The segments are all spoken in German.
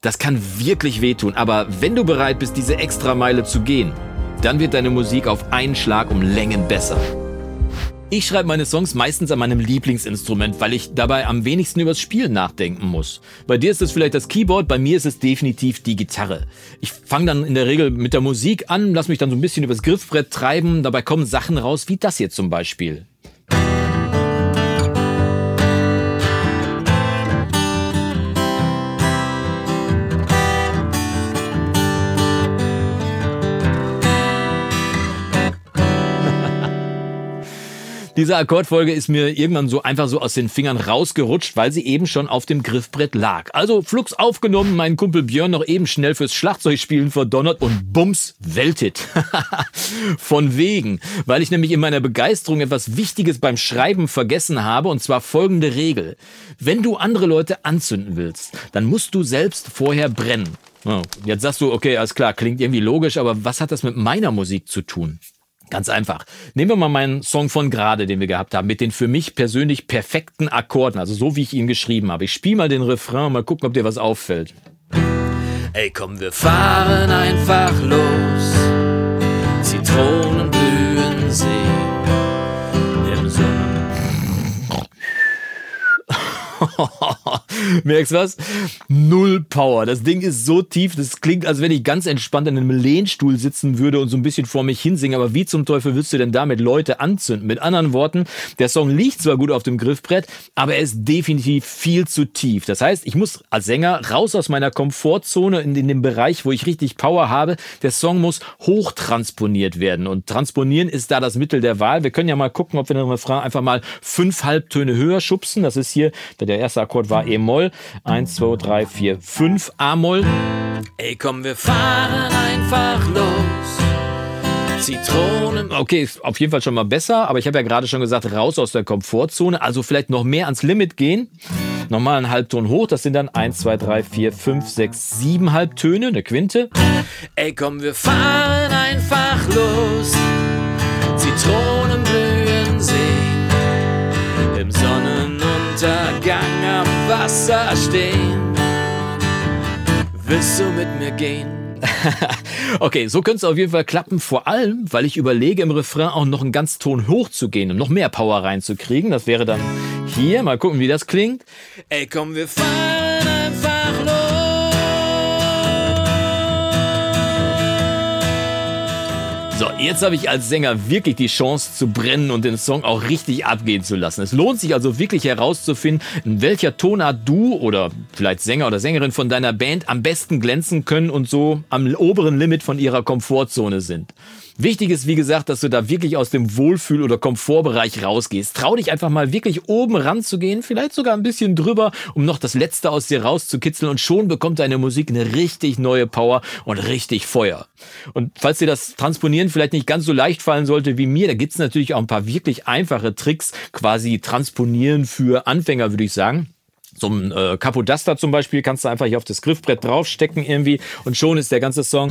Das kann wirklich wehtun, aber wenn du bereit bist, diese Extrameile zu gehen, dann wird deine Musik auf einen Schlag um Längen besser. Ich schreibe meine Songs meistens an meinem Lieblingsinstrument, weil ich dabei am wenigsten übers Spielen nachdenken muss. Bei dir ist es vielleicht das Keyboard, bei mir ist es definitiv die Gitarre. Ich fange dann in der Regel mit der Musik an, lass mich dann so ein bisschen übers Griffbrett treiben, dabei kommen Sachen raus wie das hier zum Beispiel. Diese Akkordfolge ist mir irgendwann so einfach so aus den Fingern rausgerutscht, weil sie eben schon auf dem Griffbrett lag. Also flugs aufgenommen, meinen Kumpel Björn noch eben schnell fürs Schlagzeugspielen verdonnert und bums, Welthit. Von wegen, weil ich nämlich in meiner Begeisterung etwas Wichtiges beim Schreiben vergessen habe und zwar folgende Regel. Wenn du andere Leute anzünden willst, dann musst du selbst vorher brennen. Jetzt sagst du, okay, alles klar, klingt irgendwie logisch, aber was hat das mit meiner Musik zu tun? Ganz einfach. Nehmen wir mal meinen Song von gerade, den wir gehabt haben, mit den für mich persönlich perfekten Akkorden, also so wie ich ihn geschrieben habe. Ich spiele mal den Refrain, mal gucken, ob dir was auffällt. Ey, komm, wir fahren einfach los. Zitronen blühen See. Merkst du was? Null Power. Das Ding ist so tief, das klingt, als wenn ich ganz entspannt in einem Lehnstuhl sitzen würde und so ein bisschen vor mich hinsinge. Aber wie zum Teufel willst du denn damit Leute anzünden? Mit anderen Worten, der Song liegt zwar gut auf dem Griffbrett, aber er ist definitiv viel zu tief. Das heißt, ich muss als Sänger raus aus meiner Komfortzone in, in den Bereich, wo ich richtig Power habe. Der Song muss hochtransponiert werden. Und transponieren ist da das Mittel der Wahl. Wir können ja mal gucken, ob wir den Refrain einfach mal fünf Halbtöne höher schubsen. Das ist hier der erste Akkord war E-Moll. Eins, zwei, drei, vier, fünf A-Moll. Ey, komm, wir fahren einfach los. Zitronen. Okay, ist auf jeden Fall schon mal besser, aber ich habe ja gerade schon gesagt, raus aus der Komfortzone, also vielleicht noch mehr ans Limit gehen. Nochmal einen Halbton hoch, das sind dann 1, 2, 3, 4, 5, 6, 7 Halbtöne, eine Quinte. Ey, komm, wir fahren einfach los. Zitronen Wasser stehen. Willst du mit mir gehen? okay, so könnte es auf jeden Fall klappen, vor allem, weil ich überlege, im Refrain auch noch einen ganz Ton hoch zu gehen, um noch mehr Power reinzukriegen. Das wäre dann hier, mal gucken, wie das klingt. Ey, komm, wir fahren So, jetzt habe ich als Sänger wirklich die Chance zu brennen und den Song auch richtig abgehen zu lassen. Es lohnt sich also wirklich herauszufinden, in welcher Tonart du oder vielleicht Sänger oder Sängerin von deiner Band am besten glänzen können und so am oberen Limit von ihrer Komfortzone sind. Wichtig ist, wie gesagt, dass du da wirklich aus dem Wohlfühl- oder Komfortbereich rausgehst. Trau dich einfach mal wirklich oben ranzugehen, vielleicht sogar ein bisschen drüber, um noch das Letzte aus dir rauszukitzeln und schon bekommt deine Musik eine richtig neue Power und richtig Feuer. Und falls dir das Transponieren vielleicht nicht ganz so leicht fallen sollte wie mir, da gibt's natürlich auch ein paar wirklich einfache Tricks, quasi Transponieren für Anfänger, würde ich sagen. So ein äh, Capodaster zum Beispiel kannst du einfach hier auf das Griffbrett draufstecken irgendwie und schon ist der ganze Song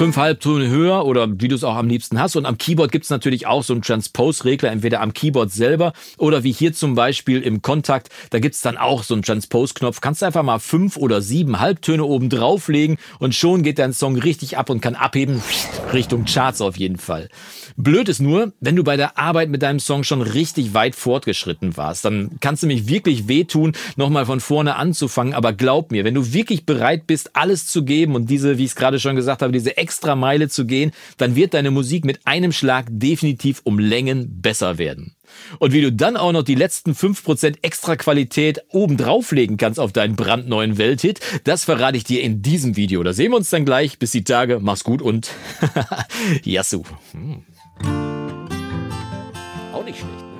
fünf Halbtöne höher oder wie du es auch am liebsten hast. Und am Keyboard gibt es natürlich auch so einen Transpose-Regler, entweder am Keyboard selber oder wie hier zum Beispiel im Kontakt. Da gibt es dann auch so einen Transpose-Knopf. Kannst du einfach mal fünf oder sieben Halbtöne oben drauflegen und schon geht dein Song richtig ab und kann abheben Richtung Charts auf jeden Fall. Blöd ist nur, wenn du bei der Arbeit mit deinem Song schon richtig weit fortgeschritten warst, dann kannst du mich wirklich wehtun, nochmal von vorne anzufangen. Aber glaub mir, wenn du wirklich bereit bist, alles zu geben und diese, wie ich es gerade schon gesagt habe, diese extra Meile zu gehen, dann wird deine Musik mit einem Schlag definitiv um Längen besser werden. Und wie du dann auch noch die letzten 5% extra Qualität oben drauflegen kannst auf deinen brandneuen Welthit, das verrate ich dir in diesem Video. Da sehen wir uns dann gleich. Bis die Tage. Mach's gut und Yasu. Hm. Auch nicht schlecht, ne?